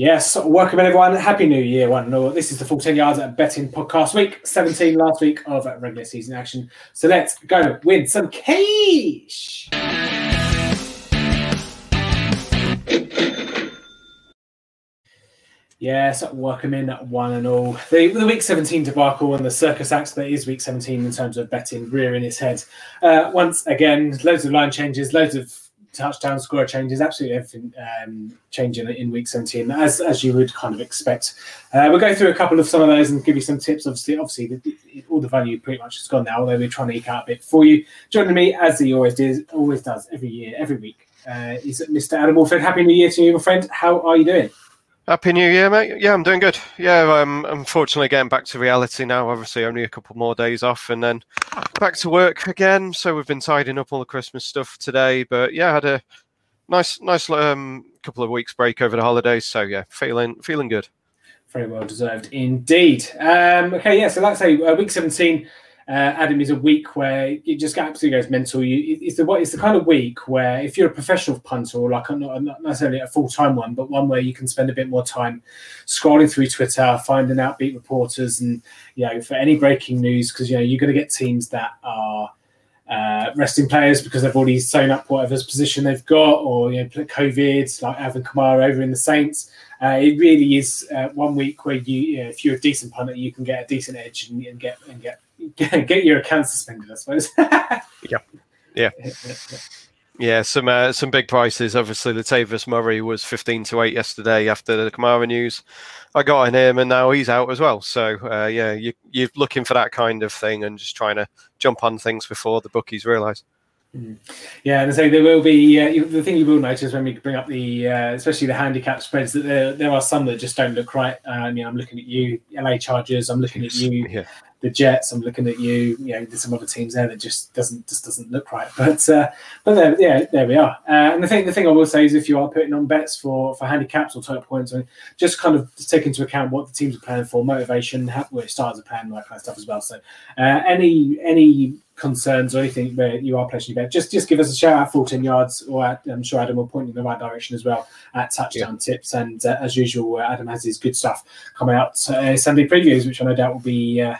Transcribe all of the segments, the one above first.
Yes, welcome everyone. Happy New Year, one and all. This is the full 10 yards at betting podcast week 17, last week of regular season action. So let's go win some cash. Yes, welcome in one and all. The, the week 17 debacle and the circus act that is week 17 in terms of betting rearing its head. Uh, once again, loads of line changes, loads of touchdown score changes, absolutely everything um, changing in week 17, as as you would kind of expect. Uh, we'll go through a couple of some of those and give you some tips. Obviously, obviously, the, all the value pretty much has gone now, although we're trying to eke out a bit for you. Joining me, as he always does, always does every year, every week, uh, is Mr. Adam Wolford. Happy New Year to you, my friend. How are you doing? Happy New Year, mate. Yeah, I'm doing good. Yeah, I'm unfortunately getting back to reality now. Obviously, only a couple more days off and then back to work again. So we've been tidying up all the Christmas stuff today. But yeah, I had a nice, nice um, couple of weeks break over the holidays. So yeah, feeling feeling good. Very well deserved indeed. Um, okay, yeah. So let's say uh, week seventeen. Uh, Adam is a week where it just absolutely goes mental. You, it's the it's the kind of week where if you're a professional punter or like not, not necessarily a full time one, but one where you can spend a bit more time scrolling through Twitter, finding out beat reporters, and you know for any breaking news because you know you're going to get teams that are uh, resting players because they've already sewn up whatever's position they've got, or you know, COVID, like Alvin Kamara over in the Saints. Uh, it really is uh, one week where you, you know, if you're a decent punter, you can get a decent edge and, and get and get, get get your account suspended, I suppose. yeah, yeah. Yeah, some uh, some big prices. Obviously, Latavius Murray was fifteen to eight yesterday after the Kamara news. I got in him, and now he's out as well. So uh, yeah, you, you're looking for that kind of thing, and just trying to jump on things before the bookies realise. Mm. Yeah, and so there will be uh, the thing you will notice when we bring up the, uh, especially the handicap spreads, that there, there are some that just don't look right. Uh, I mean, I'm looking at you, LA Chargers. I'm looking at you, yeah the Jets. I'm looking at you. You know, there's some other teams there that just doesn't just doesn't look right. But uh, but there, yeah, there we are. Uh, and the thing the thing I will say is, if you are putting on bets for for handicaps or total points, I mean, just kind of take into account what the teams are planning for, motivation, how, where starters are planning, that kind of stuff as well. So uh, any any concerns or anything where you are placing your bet, just just give us a shout out 14 yards, or at, I'm sure Adam will point you in the right direction as well at touchdown yeah. tips. And uh, as usual, uh, Adam has his good stuff coming out uh, Sunday previews, which I no doubt will be uh,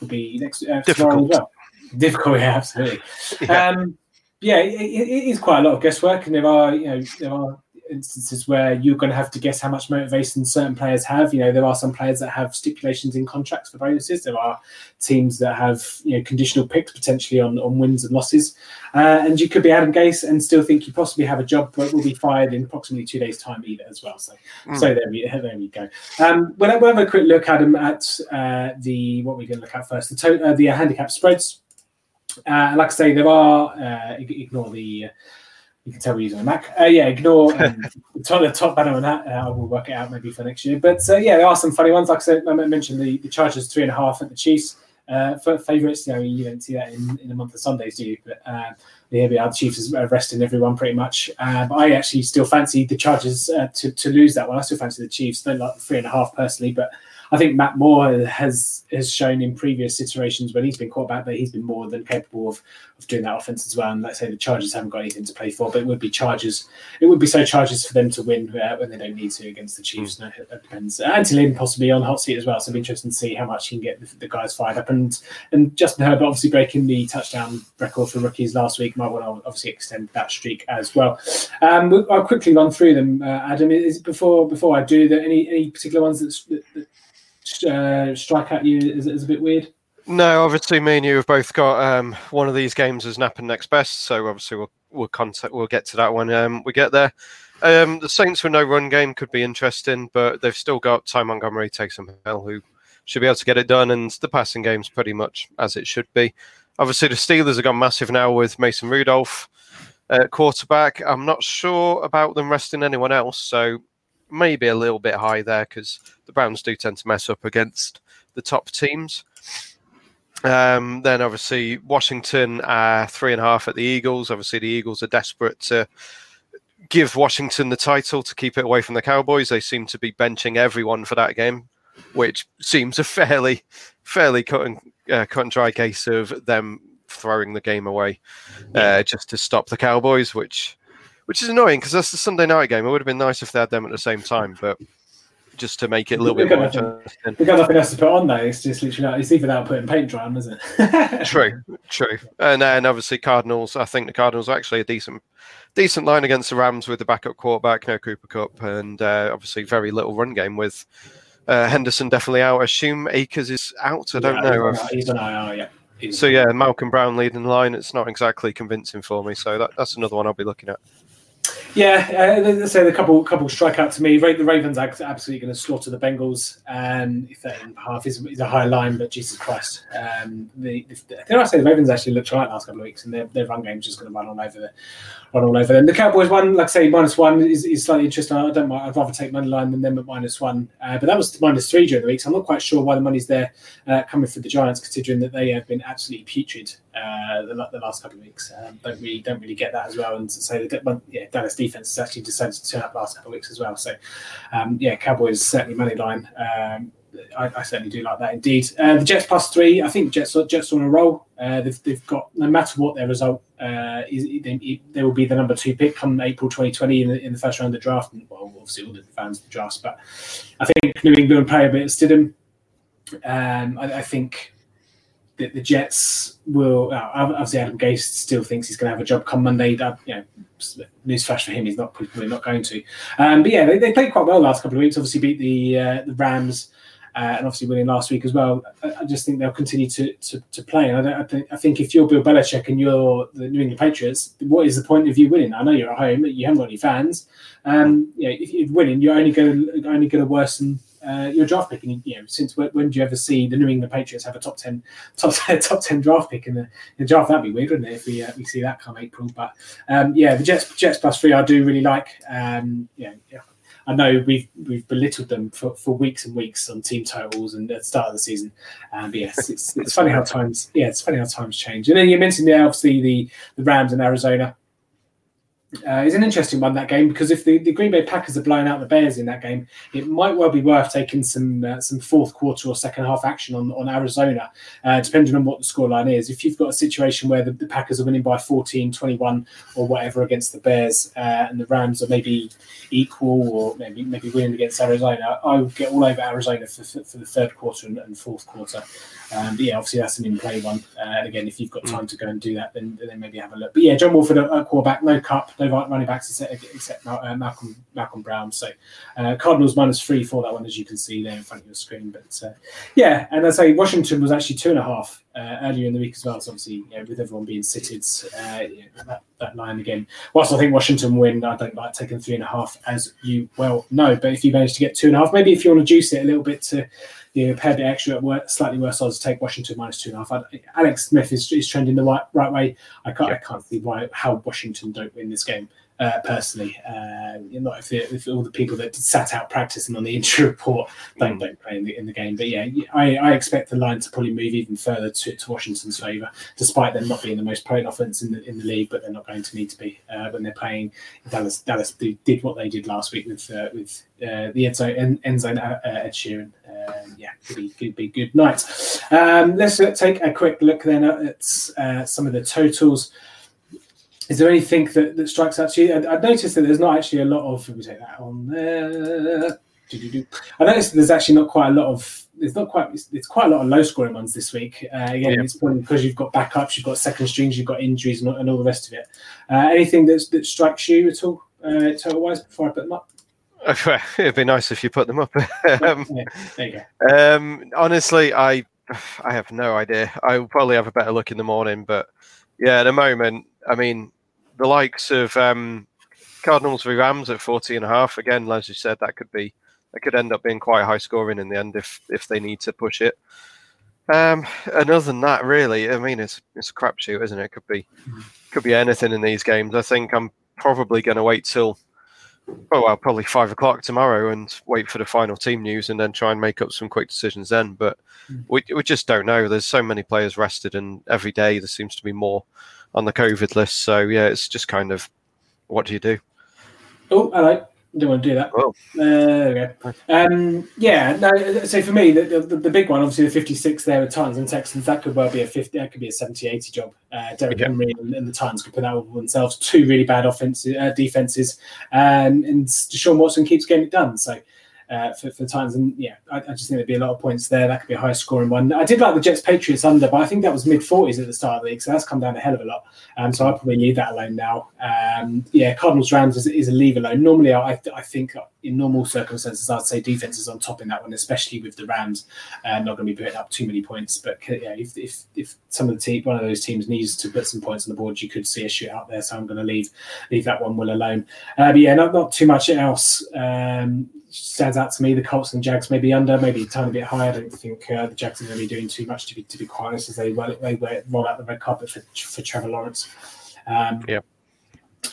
will be next uh, tomorrow as well. Difficult, yeah, absolutely. Yeah, um, yeah it, it is quite a lot of guesswork, and there are you know there are instances where you're going to have to guess how much motivation certain players have. You know, there are some players that have stipulations in contracts for bonuses. There are teams that have you know conditional picks potentially on, on wins and losses. Uh, and you could be Adam Gase and still think you possibly have a job, but will be fired in approximately two days' time either as well. So, mm. so there we there we go. Um, we'll, we'll have a quick look, Adam, at uh, the what we're going to look at first. The to, uh, the handicap spreads. Uh, like I say, there are uh, ignore the you can tell we're using a Mac. Uh, yeah, ignore um, the, top, the top banner on that. Uh, we'll work it out maybe for next year. But uh, yeah, there are some funny ones. Like I said, I mentioned the, the Chargers three and a half at the Chiefs. Uh, for favourites, you know, you don't see that in, in a month of Sundays, do you? But uh, yeah, the other Chiefs is resting everyone pretty much. Uh, but I actually still fancy the Chargers uh, to, to lose that one. I still fancy the Chiefs. Don't like the three and a half personally, but I think Matt Moore has has shown in previous situations when he's been quarterback that he's been more than capable of, of doing that offense as well. And let's say the Chargers haven't got anything to play for, but it would be Chargers. It would be so Chargers for them to win uh, when they don't need to against the Chiefs. Mm. No, it depends. Anthony Lynn possibly on hot seat as well, so it'll be interesting to see how much he can get the, the, guys fired up. And and Justin Herbert obviously breaking the touchdown record for rookies last week might want to obviously extend that streak as well. Um, I'll quickly run through them, uh, Adam. Is before before I do there any any particular ones that, that uh, strike at you is, is a bit weird? No, obviously, me and you have both got um, one of these games as Nap next best, so obviously we'll we'll contact we'll get to that when um, we get there. Um, the Saints with no run game could be interesting, but they've still got Ty Montgomery, Taysom Hill, who should be able to get it done, and the passing game's pretty much as it should be. Obviously, the Steelers have gone massive now with Mason Rudolph uh, quarterback. I'm not sure about them resting anyone else, so maybe a little bit high there because the Browns do tend to mess up against the top teams. Um, then obviously Washington uh, three and a half at the Eagles. Obviously the Eagles are desperate to give Washington the title to keep it away from the Cowboys. They seem to be benching everyone for that game, which seems a fairly fairly cut and, uh, cut and dry case of them throwing the game away uh, just to stop the Cowboys, which which is annoying because that's the Sunday night game. It would have been nice if they had them at the same time, but just to make it a little bit We've more got nothing- interesting. We've got nothing else to put on though. It's just literally it's even without putting paint dry on, isn't it? True, true. And then obviously Cardinals. I think the Cardinals are actually a decent, decent line against the Rams with the backup quarterback, no Cooper Kupp, and uh, obviously very little run game with uh, Henderson definitely out. I assume Akers is out. I don't Yeah, know. He's on IR, yeah. He's- So yeah, Malcolm Brown leading the line. It's not exactly convincing for me. So that, that's another one I'll be looking at. Yeah, uh, say the couple couple strike out to me. The Ravens are absolutely going to slaughter the Bengals. Um, if they're in half is, is a high line, but Jesus Christ, um, the, I say the Ravens actually looked right last couple of weeks, and their, their run game's just going to run on over the run all over them. The Cowboys one, like I say, minus one is, is slightly interesting. I don't mind. I'd rather take money line than them at minus one. Uh, but that was minus three during the week, so I'm not quite sure why the money's there uh, coming for the Giants, considering that they have been absolutely putrid uh, the, the last couple of weeks. Um, don't really don't really get that as well. And that well, yeah, Dallas defense has actually decided to turn up last couple of weeks as well. So um, yeah, Cowboys certainly money line. Um, I, I certainly do like that indeed. Uh, the Jets plus three. I think Jets Jets on a roll. Uh, they've, they've got no matter what their result uh, is, they, they will be the number two pick come April 2020 in the, in the first round of the draft. And, well, obviously all the fans of the drafts, but I think New England play a bit at Stidham. Um, I, I think that the Jets will. Uh, obviously, Adam Gase still thinks he's going to have a job come Monday. That, you know, newsflash for him, he's not probably not going to. Um, but yeah, they, they played quite well last couple of weeks. Obviously, beat the uh, the Rams. Uh, and obviously winning last week as well. I, I just think they'll continue to to, to play. And I, don't, I, think, I think if you're Bill Belichick and you're the New England Patriots, what is the point of you winning? I know you're at home, you haven't got any fans. Um, you know, if you're winning, you're only going to only going to worsen uh, your draft pick. And you know, since when, when do you ever see the New England Patriots have a top ten top top ten draft pick in the, in the draft? That'd be weird, wouldn't it? If we uh, we see that come April. But um, yeah, the Jets Jets plus three, I do really like. Um, yeah, yeah. I know we've we've belittled them for, for weeks and weeks on team totals and at the start of the season. Um, but yes, it's, it's funny how times yeah, it's funny how times change. And then you mentioned there obviously the the Rams in Arizona. Uh, is an interesting one that game because if the, the Green Bay Packers are blowing out the Bears in that game, it might well be worth taking some uh, some fourth quarter or second half action on on Arizona, uh, depending on what the scoreline is. If you've got a situation where the, the Packers are winning by 14, 21 or whatever against the Bears, uh, and the Rams are maybe equal or maybe maybe winning against Arizona, I would get all over Arizona for, for, for the third quarter and, and fourth quarter. Um, but yeah, obviously that's an in play one. Uh, and again, if you've got time to go and do that, then, then maybe have a look. But yeah, John Wolford at quarterback, no Kupp, no running backs except, except uh, Malcolm Malcolm Brown. So uh, Cardinals minus three for that one, as you can see there in front of your screen. But uh, yeah, and I say Washington was actually two and a half uh, earlier in the week as well. So obviously, you know, with everyone being sitted, uh, you know, that, that line again. Whilst I think Washington win, I don't like taking three and a half, as you well know. But if you manage to get two and a half, maybe if you want to juice it a little bit to you know, a bit extra at work, slightly worse odds, to take Washington minus two and a half. I, Alex Smith is, is trending the right, right way. I can't, yeah. I can't see why how Washington don't win this game. Uh, personally, uh, not if, if, all the people that sat out practicing on the injury report don't, don't play in the, in the game. But yeah, I, I, expect the line to probably move even further to, to Washington's favour, despite them not being the most potent offense in the in the league. But they're not going to need to be uh, when they're playing. Dallas Dallas did, did what they did last week with with the end zone, end, zone Ed Sheeran. Um, yeah, could be could be good night. Um, let's take a quick look then at some of the totals. Is there anything that, that strikes out to you? I, I noticed that there's not actually a lot of. Let me take that on there. I noticed there's actually not quite a lot of. It's not quite. It's, it's quite a lot of low scoring ones this week. Uh, again, yeah. it's probably because you've got backups, you've got second strings, you've got injuries, and, and all the rest of it. Uh, anything that's, that strikes you at all, uh, total wise, before I put them up? It'd be nice if you put them up. um, yeah, there you go. Um, honestly, I I have no idea. I'll probably have a better look in the morning, but yeah, at the moment, I mean, the likes of um, Cardinals v Rams at 40 and a half. Again, as you said, that could be that could end up being quite high scoring in the end if if they need to push it. Um, and other than that, really, I mean, it's it's a crapshoot, isn't it? it? Could be could be anything in these games. I think I'm probably going to wait till oh well, probably five o'clock tomorrow and wait for the final team news and then try and make up some quick decisions then. But mm. we we just don't know. There's so many players rested, and every day there seems to be more on the COVID list. So yeah, it's just kind of what do you do? Oh, hello. Don't want to do that. Oh. Uh, there we go. Um, yeah, no. So for me, the, the, the, big one, obviously, the 56 there with Titans and Texans, that could well be a 50. That could be a 70, 80 job. Uh, Derrick yeah. Henry and, and, the Titans could put that over themselves. Two really bad offenses, uh, defenses, um, and Deshaun Watson keeps getting it done. So uh, for, for Titans. And yeah, I, I, just think there'd be a lot of points there. That could be a high scoring one. I did like the Jets Patriots under, but I think that was mid 40s at the start of the league. So that's come down a hell of a lot. Um, so I'll probably leave that alone now. Um, yeah, Cardinals Rams is, is, a leave alone. Normally, I, I think in normal circumstances, I'd say defense is on top in that one, especially with the Rams uh, not going to be putting up too many points. But yeah, if, if, if some of the team, one of those teams needs to put some points on the board, you could see a shootout there. So I'm going to leave leave that one well alone. Uh, but yeah, not, not too much else. Um, stands out to me. The Colts and Jags maybe under, maybe a tiny bit higher. I don't think uh, the Jags are going to be doing too much to be to be quite honest as they they roll out the red carpet for, for Trevor Lawrence. Um, yeah.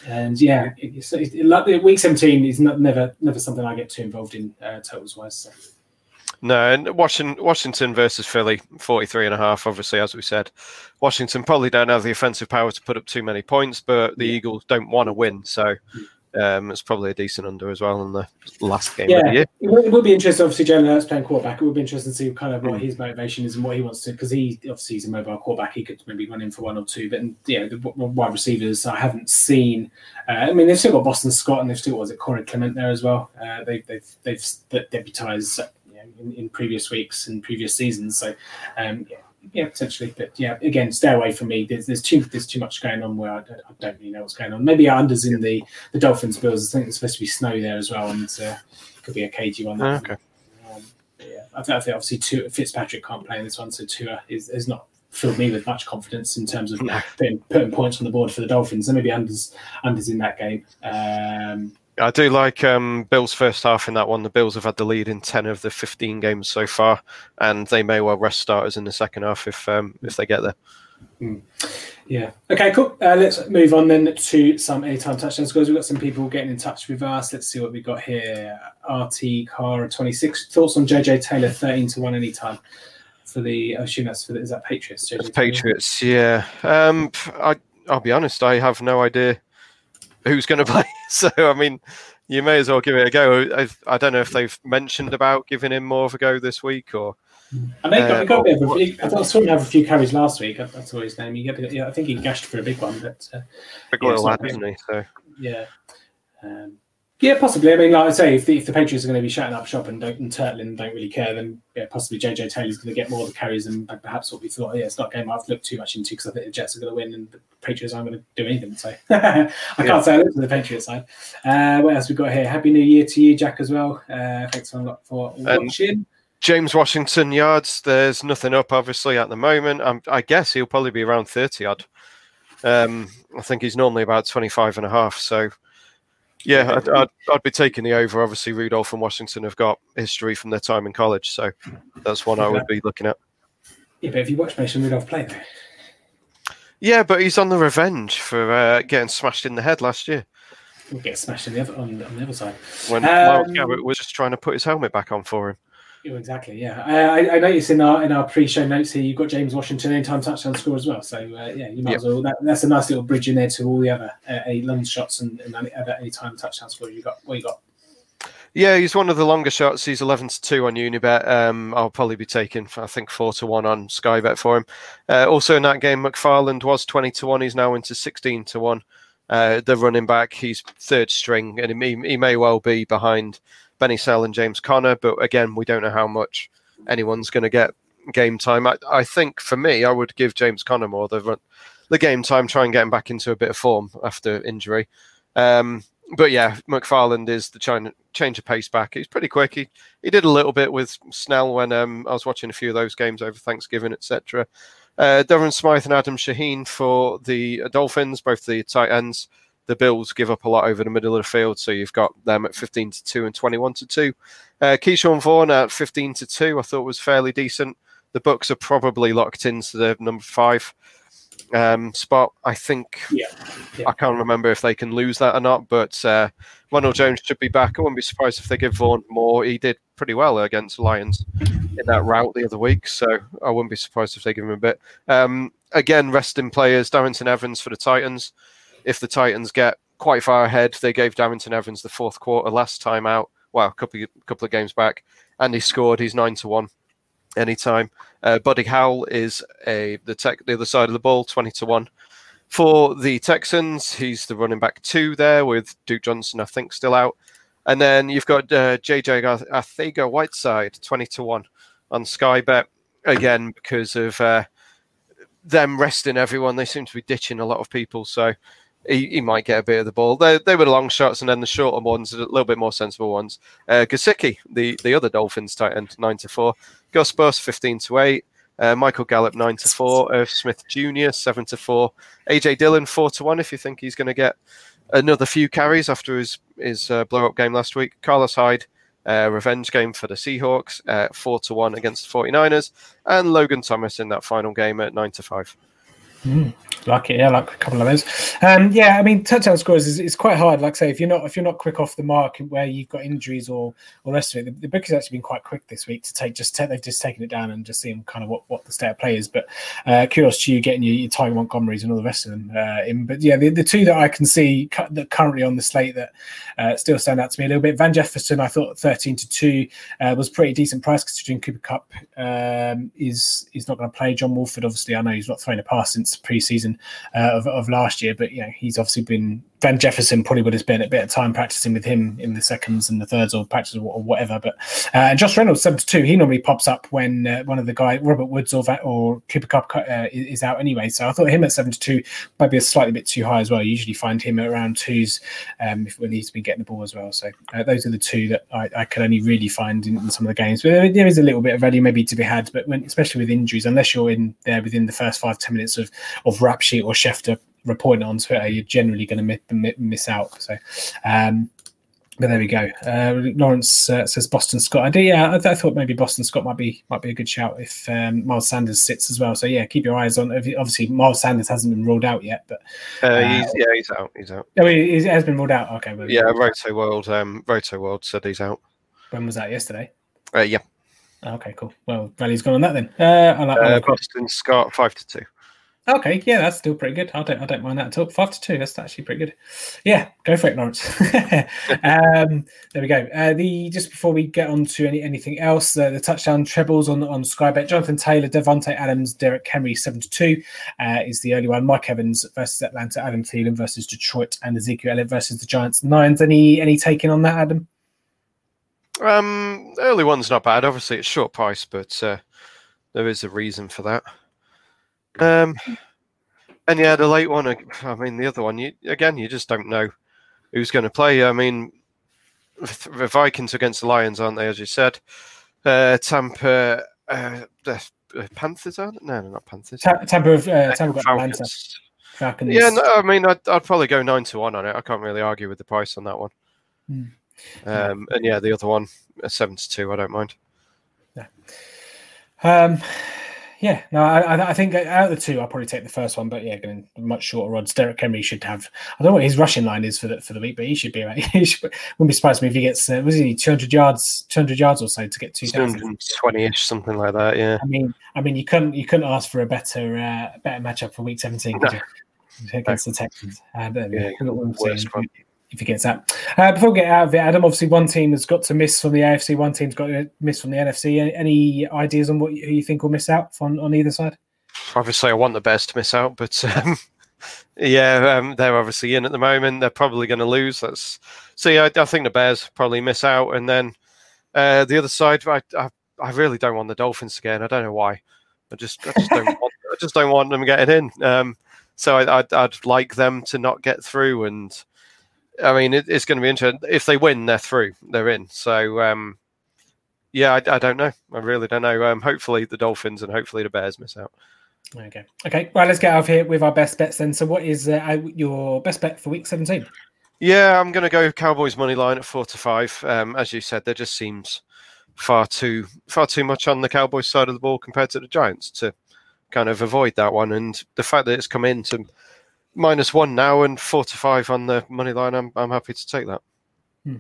And yeah, it's, it, it, week seventeen is not, never never something I get too involved in uh, totals wise. So. No, and Washington, Washington versus Philly, 43 and a half, obviously, as we said. Washington probably don't have the offensive power to put up too many points, but the Eagles don't want to win. So um, it's probably a decent under as well in the last game yeah, of the year. It will, be interesting. Obviously, Jalen Hurts playing quarterback. It will be interesting to see kind of what mm. his motivation is and what he wants to. Because he obviously he's a mobile quarterback. He could maybe run in for one or two. But yeah, the wide receivers I haven't seen. Uh, I mean, they've still got Boston Scott and they've still got was it Corey Clement there as well. Uh, they, they've they've deputized you know, in, in, previous weeks and previous seasons. So um, yeah, yeah, potentially. But yeah, again, stay away from me. There's, there's too there's too much going on where I don't, I don't really know what's going on. Maybe unders in the the Dolphins Bills. I think there's supposed to be snow there as well, and uh, could be a cagey one. Oh, okay. Um, yeah, I think, I think obviously Tua, Fitzpatrick can't play in this one, so Tua is, is not filled me with much confidence in terms of putting, putting points on the board for the Dolphins. So maybe unders unders in that game. Um, I do like um, Bills' first half in that one. The Bills have had the lead in ten of the fifteen games so far, and they may well rest starters in the second half if um, if they get there. Mm. Yeah. Okay. Cool. Uh, let's move on then to some anytime touchdown scores. We've got some people getting in touch with us. Let's see what we got here. RT Car twenty six thoughts on JJ Taylor thirteen to one anytime for the. I assume that's for the, is that Patriots? JJ Patriots. Yeah. Um. I I'll be honest. I have no idea who's going to play. So, I mean, you may as well give it a go. I do not know if they've mentioned about giving him more of a go this week or. I think uh, got, got a bit I saw him have a few carries last week. That's all his name. He got, yeah, I think he gashed for a big one, but uh, big yeah, lad, isn't he? So yeah, um, yeah, possibly. I mean, like I say, if the, if the Patriots are going to be shutting up shop and, don't, and Turtlin don't really care, then yeah, possibly JJ Taylor's going to get more of the carries than perhaps what we thought. Yeah, it's not a game I've looked too much into because I think the Jets are going to win and the Patriots aren't going to do anything. So I can't say I looked at the Patriots side. Uh, what else we got here? Happy New Year to you, Jack, as well. Uh, thanks a lot for watching. Um, James Washington yards. There's nothing up, obviously, at the moment. I'm, i guess he'll probably be around 30 odd. Um, I think he's normally about 25 and a half. So yeah, I'd, I'd, I'd, be taking the over. Obviously, Rudolph and Washington have got history from their time in college, so that's one I would be looking at. Yeah, but if you watch Mason Rudolph play. Yeah, but he's on the revenge for uh, getting smashed in the head last year. We'll get smashed in the other, on, on the other side. When um, Myles Garrett was just trying to put his helmet back on for him. Exactly. Yeah, I, I noticed in our in our pre-show notes here you've got James Washington anytime touchdown score as well. So uh, yeah, you might yep. as well. That, that's a nice little bridge in there to all the other uh, any long shots and, and other anytime touchdown score you got. What you got? Yeah, he's one of the longer shots. He's eleven to two on Unibet. Um, I'll probably be taking, I think, four to one on Sky Bet for him. Uh, also in that game, McFarland was twenty to one. He's now into sixteen to one. Uh, the running back, he's third string, and he, he may well be behind Benny Snell and James Conner, But again, we don't know how much anyone's going to get game time. I, I, think for me, I would give James Conner more the the game time, try and get him back into a bit of form after injury. Um, but yeah, McFarland is the China, change of pace back. He's pretty quick. He he did a little bit with Snell when um, I was watching a few of those games over Thanksgiving, etc. Uh, Devon Smythe and Adam Shaheen for the Dolphins, both the tight ends the Bills give up a lot over the middle of the field, so you've got them at 15 to 2 and 21 to 2. Uh, Ke'Shawn Vaughn at 15 to 2, I thought was fairly decent. The Bucks are probably locked into the number five um, spot. I think yeah. yeah. I can't remember if they can lose that or not, but uh, Ronald Jones should be back. I wouldn't be surprised if they give Vaughn more. He did pretty well against Lions in that route the other week, so I wouldn't be surprised if they give him a bit. Um, again, resting players, Darrynton Evans for the Titans if the Titans get quite far ahead, they gave Darrynton Evans the fourth quarter last time out. Well, a couple of, couple of games back, and he scored. He's nine to one anytime. Uh, Buddy Howell is a the tech the other side of the ball, twenty to one. For the Texans, he's the running back two there with Duke Johnson, I think, still out. And then you've got uh, JJ Arcega-Whiteside, 20 to 1 on Sky Bet. Again, because of uh, them resting everyone, they seem to be ditching a lot of people. So he, he might get a bit of the ball. They, they were long shots, and then the shorter ones, a little bit more sensible ones. Uh, Gesicki, the, the other Dolphins tight end, 9 to 4. Gus Bus, 15 to 8. Uh, Michael Gallup, 9 to 4. Irv Smith Jr., 7 to 4. AJ Dillon, 4 to 1, if you think he's going to get another few carries after his, his uh, blow up game last week. Carlos Hyde, uh, revenge game for the Seahawks, uh, four to one against the 49ers, and Logan Thomas in that final game at nine to five. Mm, like it, yeah, like a couple of those. Um, yeah, I mean, touchdown scores is, is quite hard. Like I say, if you're not if you're not quick off the mark where you've got injuries or or rest of it, the, the book has actually been quite quick this week to take just take, they've just taken it down and just seeing kind of what, what the state of play is. But uh, kudos to you getting your, your Ty Montgomerys and all the rest of them uh, in. But yeah, the, the two that I can see cu- that currently on the slate that uh, still stand out to me a little bit. Van Jefferson, I thought thirteen to two uh, was pretty decent price considering Cooper Kupp um, is is not going to play. John Wolford, obviously, I know he's not throwing a pass since preseason uh, of, of last year, but yeah, he's obviously been Van Jefferson probably would have spent a bit of time practicing with him in the seconds and the thirds or practice or whatever. But uh, Josh Reynolds, 72, he normally pops up when uh, one of the guys, Robert Woods or, or Cooper Kupp, uh, is out anyway. So I thought him at 72 might be a slightly bit too high as well. I usually find him at around twos um, if when he's been getting the ball as well. So uh, those are the two that I, I could only really find in, in, some of the games. But there is a little bit of value maybe to be had, but when, especially with injuries, unless you're in there within the first five, 10 minutes of, of Rap Sheet or Schefter reporting on Twitter, you're generally going to miss, miss out. So, um, but there we go. Uh, Lawrence uh, says Boston Scott. I do, yeah, I, I, thought maybe Boston Scott might be might be a good shout if um, Miles Sanders sits as well. So yeah, keep your eyes on. Obviously, Miles Sanders hasn't been ruled out yet, but uh, uh he's, yeah, he's out. He's out. Oh, he, he has been ruled out. Okay, well, yeah, Roto World, um, Rotoworld said he's out. When was that? Yesterday. Uh, yeah. Okay, cool. Well, Valley's gone on that then. Uh, I like, uh, Boston Scott five to two. Okay, yeah, that's still pretty good. I don't, I don't mind that at all. Five to two, that's actually pretty good. Yeah, go for it, Lawrence. um, there we go. Uh, the just before we get on to any anything else, uh, the touchdown trebles on on Sky Bet. Jonathan Taylor, Davante Adams, Derrick Henry, seven to two uh, is the early one. Mike Evans versus Atlanta, Adam Thielen versus Detroit, and Ezekiel Elliott versus the Giants. Nines. Any any taking on that, Adam? Um, early one's not bad. Obviously, it's short price, but uh, there is a reason for that. Um, and yeah, the late one. I mean, the other one. You, again, you just don't know who's going to play. I mean, the Vikings against the Lions, aren't they? As you said, uh, Tampa, uh, the Panthers are no, no, not Panthers. Tampa, uh, Tampa got Atlanta. Falcons. Yeah, no, I mean, I'd, I'd, probably go nine to one on it. I can't really argue with the price on that one. Mm. Um, and yeah, the other one, seven to two. I don't mind. Yeah. Um, yeah, no, I, I think out of the two, I'll probably take the first one. But yeah, getting much shorter odds. Derrick Henry should have. I don't know what his rushing line is for the for the week, but he should be. Right. he should, wouldn't be surprised me if he gets. Uh, was he two hundred yards, two hundred yards or so to get two thousand twenty ish, something like that. Yeah. I mean, I mean, you couldn't you couldn't ask for a better uh, better matchup for week seventeen no. against no. the Texans. Uh, yeah, worst one if he gets that. Uh, before we get out of it, Adam, obviously one team has got to miss from the AFC, one team's got to miss from the NFC. Any, any ideas on what you, who you think will miss out on, on either side? Obviously, I want the Bears to miss out, but um, yeah, um, they're obviously in at the moment. They're probably going to lose. That's so. Yeah, I, I, think the Bears probably miss out, and then uh, the other side, I, I, I really don't want the Dolphins again. I don't know why. I just I just don't want I just don't want them getting in. Um, so I, I'd, I'd like them to not get through and I mean, it, it's going to be interesting. If they win, they're through. They're in. So, um, yeah, I, I, don't know. I really don't know. Um, hopefully, the Dolphins and hopefully the Bears miss out. Okay. Okay. Well, let's get out of here with our best bets then. So, what is uh, your best bet for week 17? Yeah, I'm going to go Cowboys money line at four to five. Um, as you said, there just seems far too far too much on the Cowboys side of the ball compared to the Giants to kind of avoid that one. And the fact that it's come in to minus one now and four to five on the money line. I'm I'm happy to take that. Hmm.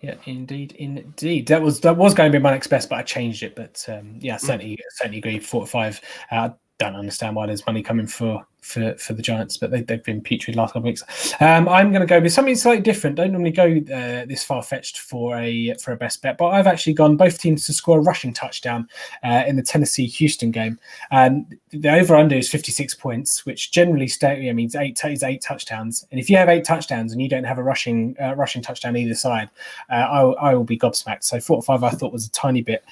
Yeah, indeed, indeed. That was that was going to be my next best, but I changed it. But um, yeah, hmm. certainly certainly agree. Four to five. Uh, don't understand why there's money coming for for, for the Giants, but they, they've been putrid last couple of weeks. Um, I'm going to go with something slightly different. Don't normally go uh, this far fetched for a for a best bet, but I've actually gone both teams to score a rushing touchdown uh, in the Tennessee Houston game. And the over under is 56 points, which generally stay, means eight is eight touchdowns. And if you have eight touchdowns and you don't have a rushing uh, rushing touchdown either side, uh, I, I will be gobsmacked. So four or five I thought was a tiny bit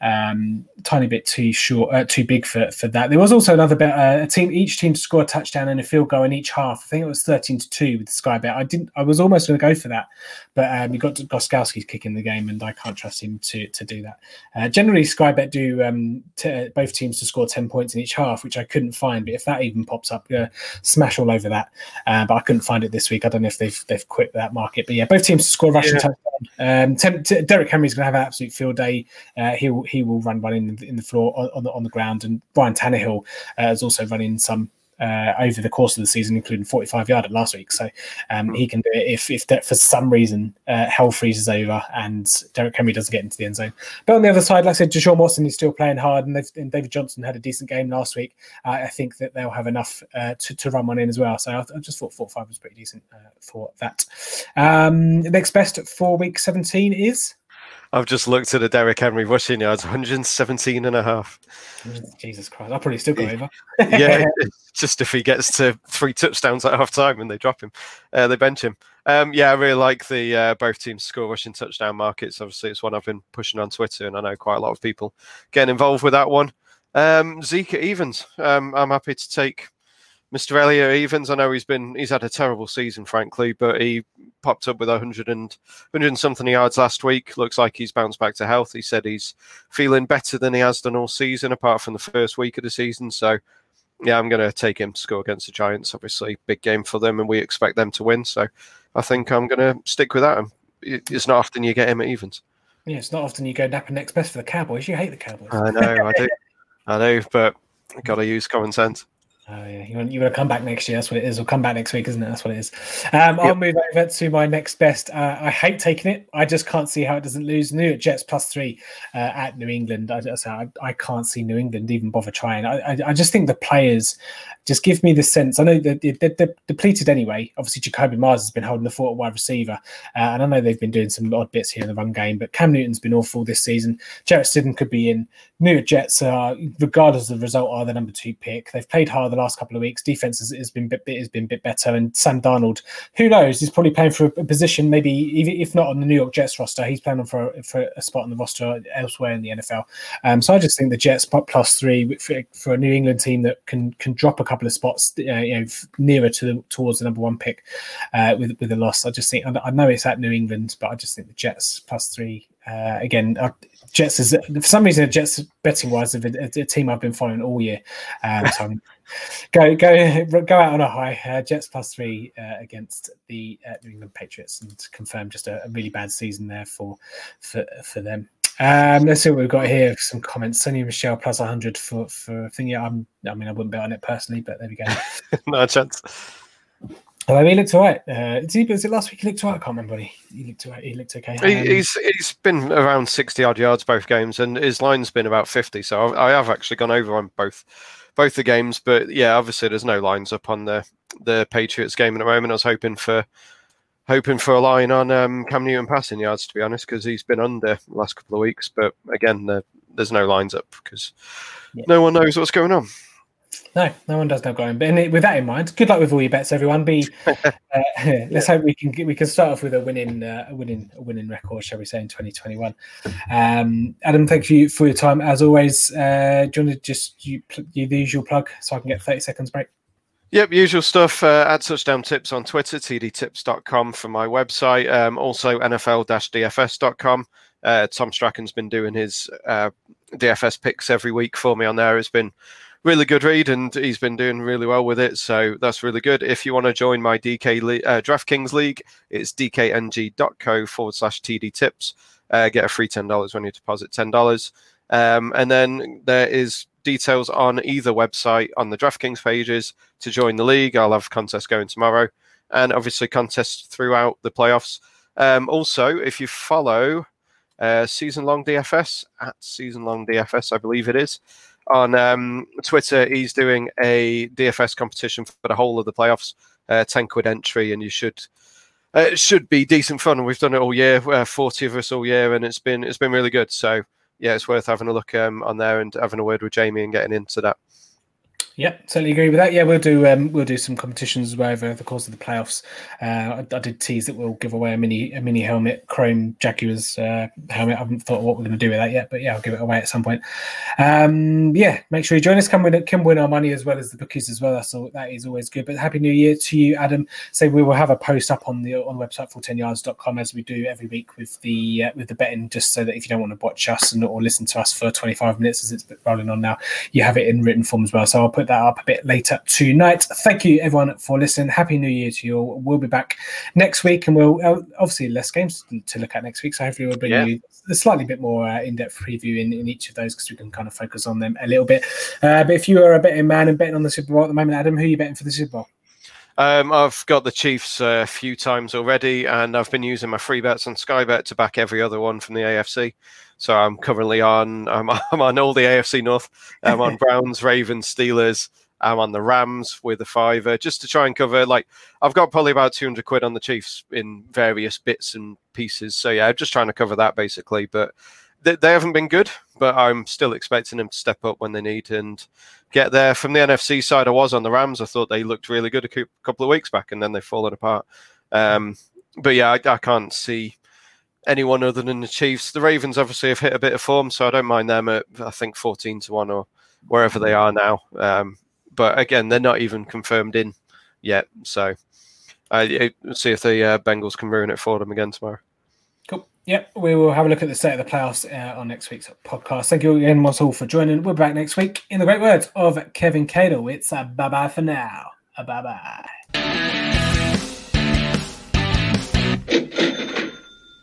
um, tiny bit too short, uh, too big for, for that. There was also another bet. Uh, a team, each team to score a touchdown and a field goal in each half. I think it was thirteen to two with the Sky bet. I didn't. I was almost going to go for that, but um, you got Gostkowski's kicking the game, and I can't trust him to to do that. Uh, generally, Sky bet do um, t- both teams to score ten points in each half, which I couldn't find. But if that even pops up, uh, smash all over that. Uh, but I couldn't find it this week. I don't know if they've they've quit that market. But yeah, both teams to score a rushing yeah. touchdown. Um, t- t- Derrick Henry's going to have an absolute field day. Uh, he will run one in, in the floor on the on the ground, and Ryan Tannehill uh, is also running some uh, over the course of the season, including 45 yard at last week. So um, he can do it if, if for some reason uh, hell freezes over and Derrick Henry doesn't get into the end zone. But on the other side, like I said, Deshaun Watson is still playing hard, and, and David Johnson had a decent game last week. Uh, I think that they'll have enough uh, to, to run one in as well. So I, I just thought 45 was pretty decent uh, for that. Um, next best for week 17 is. I've just looked at the Derrick Henry rushing yards, 117 and a half. Jesus Christ, I'll probably still go over. yeah, just if he gets to three touchdowns at half time and they drop him, uh, they bench him. Um, yeah, I really like the uh, both teams score rushing touchdown markets. Obviously, it's one I've been pushing on Twitter, and I know quite a lot of people getting involved with that one. Um, Zeke Evans, um, I'm happy to take Mr. Elliot Evans, I know he's been he's had a terrible season, frankly, but he popped up with 100 and 100 something yards last week. Looks like he's bounced back to health. He said he's feeling better than he has done all season, apart from the first week of the season. So, yeah, I'm going to take him to score against the Giants. Obviously, big game for them, and we expect them to win. So, I think I'm going to stick with that. It's not often you get him at evens. Yeah, it's not often you go napping next best for the Cowboys. You hate the Cowboys. I know, I do, I know, but got to use common sense. Oh yeah, you want you want to come back next year? That's what it is. Or come back next week, isn't it? That's what it is. Um, yep. I'll move over to my next best. Uh, I hate taking it. I just can't see how it doesn't lose. New Jets plus three uh, at New England. I, just, I, I can't see New England even bother trying. I, I, I just think the players just give me the sense. I know that they're, they're, depleted anyway. Obviously, Jakobi Meyers has been holding the fort at wide receiver, uh, and I know they've been doing some odd bits here in the run game. But Cam Newton's been awful this season. Jarrett Stidham could be in. New Jets, are, regardless of the result, are the number two pick. They've played hard last couple of weeks. Defense has, has been bit, has been a bit better, and Sam Darnold, who knows, he's probably playing for a, position, maybe even if not on the New York Jets roster, he's playing for for a spot on the roster elsewhere in the NFL. Um, so I just think the Jets plus three for, for, a New England team that can can drop a couple of spots, uh, you know, nearer to the, towards the number one pick uh, with with a loss. I just think I know it's at New England, but I just think the Jets plus three uh, again, uh, Jets is for some reason Jets betting wise a, a, team I've been following all year. Um, so I'm, go go go out on a high. Uh, Jets plus three uh, against the uh, New England Patriots and confirm just a, a, really bad season there for for for them. Um, let's see what we've got here. Some comments. Sony Michel plus 100 for for thing. Yeah, I'm. I mean, I wouldn't bet on it personally, but there we go. no chance. Well, he looked all right. Uh, he, was it last week? He looked all right. I can't remember. He, he looked all right. He looked okay. Um, he's he's been around sixty odd yards both games, and his line's been about fifty. So I, I have actually gone over on both both the games. But yeah, obviously there's no lines up on the the Patriots game at the moment. I was hoping for hoping for a line on um, Cam Newton passing yards, to be honest, because he's been under the last couple of weeks. But again, the, there's no lines up because yeah. no one knows what's going on. No, no one does know going. But with that in mind, good luck with all your bets, everyone. Be uh, let's hope we can we can start off with a winning uh, a winning a winning record, shall we say, in 2021. Um, Adam, thank you for your time as always. Uh, do you want to just you, you the usual plug so I can get 30 seconds break? Yep, usual stuff. Uh, at touchdown tips on Twitter, tdtips.com for my website. Um, also nfl-dfs.com. Uh, Tom Strachan's been doing his uh, DFS picks every week for me on there. It's been really good read, and he's been doing really well with it. So that's really good. If you want to join my DK Le- uh, DraftKings League, it's dkng.co forward slash TD tips. Uh, get a free $10 when you deposit $10. Um, and then there is details on either website on the DraftKings pages to join the league. I'll have contests going tomorrow, and obviously contests throughout the playoffs. Um, also, if you follow uh, season long DFS at season long DFS, I believe it is, on um, Twitter. He's doing a DFS competition for the whole of the playoffs, uh, ten quid entry, and you should. Uh, it should be decent fun. We've done it all year, uh, forty of us all year, and it's been it's been really good. So yeah, it's worth having a look um, on there and having a word with Jamie and getting into that. Yeah, totally agree with that. Yeah, we'll do um, we'll do some competitions over the course of the playoffs. Uh, I, I, did tease that we'll give away a mini a mini helmet, Chrome Jaguars uh, helmet. I haven't thought what we're going to do with that yet, but yeah, I'll give it away at some point. Um, yeah, make sure you join us. Come win come win our money as well as the bookies as well. That's all, that is always good. But happy New Year to you, Adam. So we will have a post up on the on the website full10yards.com as we do every week with the uh, with the betting, just so that if you don't want to watch us and or listen to us for 25 minutes as it's rolling on now, you have it in written form as well. So I'll put that up a bit later tonight. Thank you, everyone, for listening. Happy New Year to you all. We'll be back next week, and we'll uh, obviously less games to look at next week. So hopefully, we'll bring yeah. you a slightly bit more uh, in depth preview in, in each of those because we can kind of focus on them a little bit. Uh, but if you are a betting man and betting on the Super Bowl at the moment, Adam, who are you betting for the Super Bowl? Um, I've got the Chiefs a few times already, and I've been using my free bets on Sky Bet to back every other one from the AFC. So I'm currently on I'm, I'm on all the AFC North. I'm on Browns, Ravens, Steelers. I'm on the Rams with a fiver just to try and cover. Like I've got probably about 200 quid on the Chiefs in various bits and pieces. So yeah, I'm just trying to cover that basically. But they, they haven't been good, but I'm still expecting them to step up when they need and get there. From the NFC side, I was on the Rams. I thought they looked really good a couple of weeks back, and then they've fallen apart. Um, but yeah, I, I can't see anyone other than the Chiefs. The Ravens obviously have hit a bit of form, so I don't mind them at I think 14 to 1 or wherever they are now. Um, but again, they're not even confirmed in yet. So uh, see if the uh, Bengals can ruin it for them again tomorrow. Cool. Yep, we will have a look at the state of the playoffs uh, on next week's podcast. Thank you again, once all, for joining. We're back next week. In the great words of Kevin Cato, it's a bye bye for now. A bye bye.